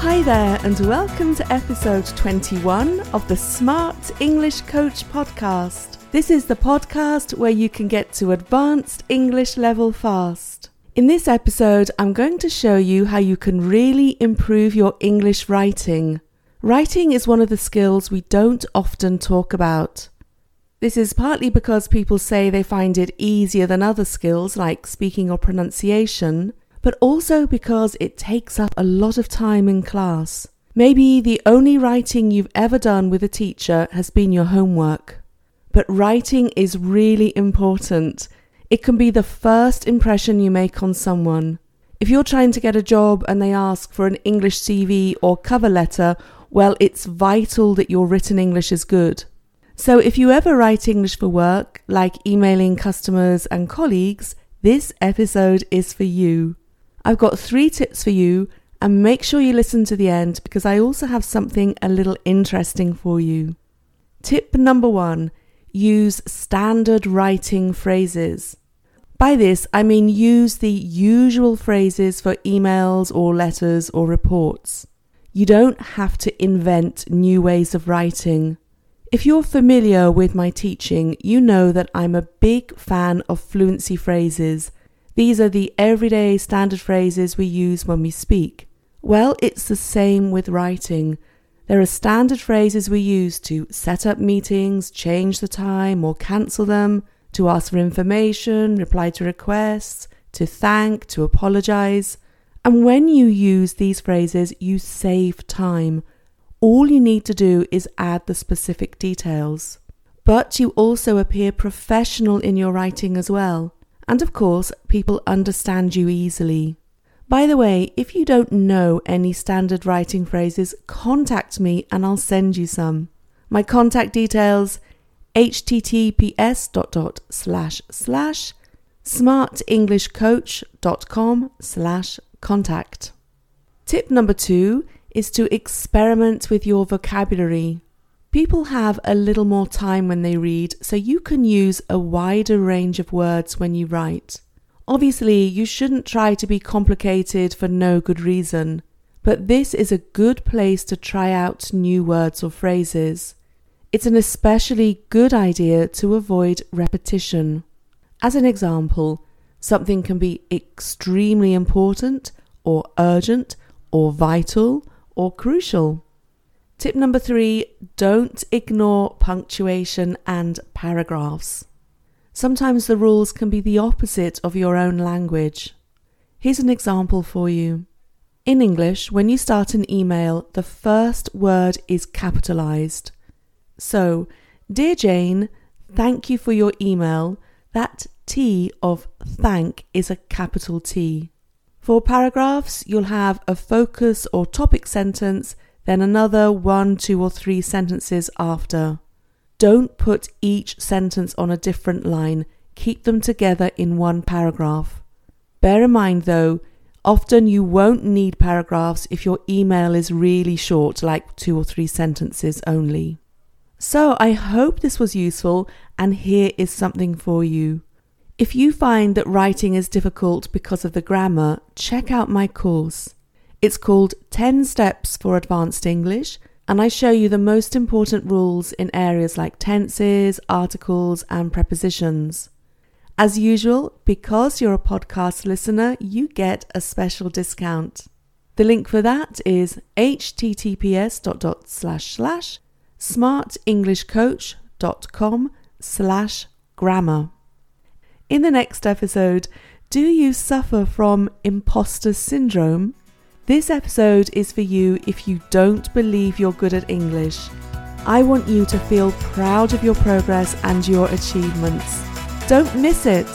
Hi there, and welcome to episode 21 of the Smart English Coach podcast. This is the podcast where you can get to advanced English level fast. In this episode, I'm going to show you how you can really improve your English writing. Writing is one of the skills we don't often talk about. This is partly because people say they find it easier than other skills like speaking or pronunciation, but also because it takes up a lot of time in class. Maybe the only writing you've ever done with a teacher has been your homework. But writing is really important. It can be the first impression you make on someone. If you're trying to get a job and they ask for an English CV or cover letter, well, it's vital that your written English is good. So if you ever write English for work, like emailing customers and colleagues, this episode is for you. I've got three tips for you, and make sure you listen to the end because I also have something a little interesting for you. Tip number one use standard writing phrases. By this, I mean use the usual phrases for emails or letters or reports. You don't have to invent new ways of writing. If you're familiar with my teaching, you know that I'm a big fan of fluency phrases. These are the everyday standard phrases we use when we speak. Well, it's the same with writing. There are standard phrases we use to set up meetings, change the time or cancel them, to ask for information, reply to requests, to thank, to apologize. And when you use these phrases, you save time all you need to do is add the specific details. But you also appear professional in your writing as well. And of course, people understand you easily. By the way, if you don't know any standard writing phrases, contact me and I'll send you some. My contact details https dot dot slash slash smartenglishcoach.com slash contact. Tip number two is to experiment with your vocabulary. People have a little more time when they read, so you can use a wider range of words when you write. Obviously, you shouldn't try to be complicated for no good reason, but this is a good place to try out new words or phrases. It's an especially good idea to avoid repetition. As an example, something can be extremely important, or urgent, or vital, or crucial. Tip number three don't ignore punctuation and paragraphs. Sometimes the rules can be the opposite of your own language. Here's an example for you. In English, when you start an email, the first word is capitalized. So, Dear Jane, thank you for your email. That T of thank is a capital T. For paragraphs, you'll have a focus or topic sentence, then another one, two, or three sentences after. Don't put each sentence on a different line, keep them together in one paragraph. Bear in mind though, often you won't need paragraphs if your email is really short, like two or three sentences only. So I hope this was useful, and here is something for you. If you find that writing is difficult because of the grammar, check out my course. It's called 10 Steps for Advanced English, and I show you the most important rules in areas like tenses, articles, and prepositions. As usual, because you're a podcast listener, you get a special discount. The link for that is https dot dot slash slash smartenglishcoach.com slash grammar. In the next episode, do you suffer from imposter syndrome? This episode is for you if you don't believe you're good at English. I want you to feel proud of your progress and your achievements. Don't miss it!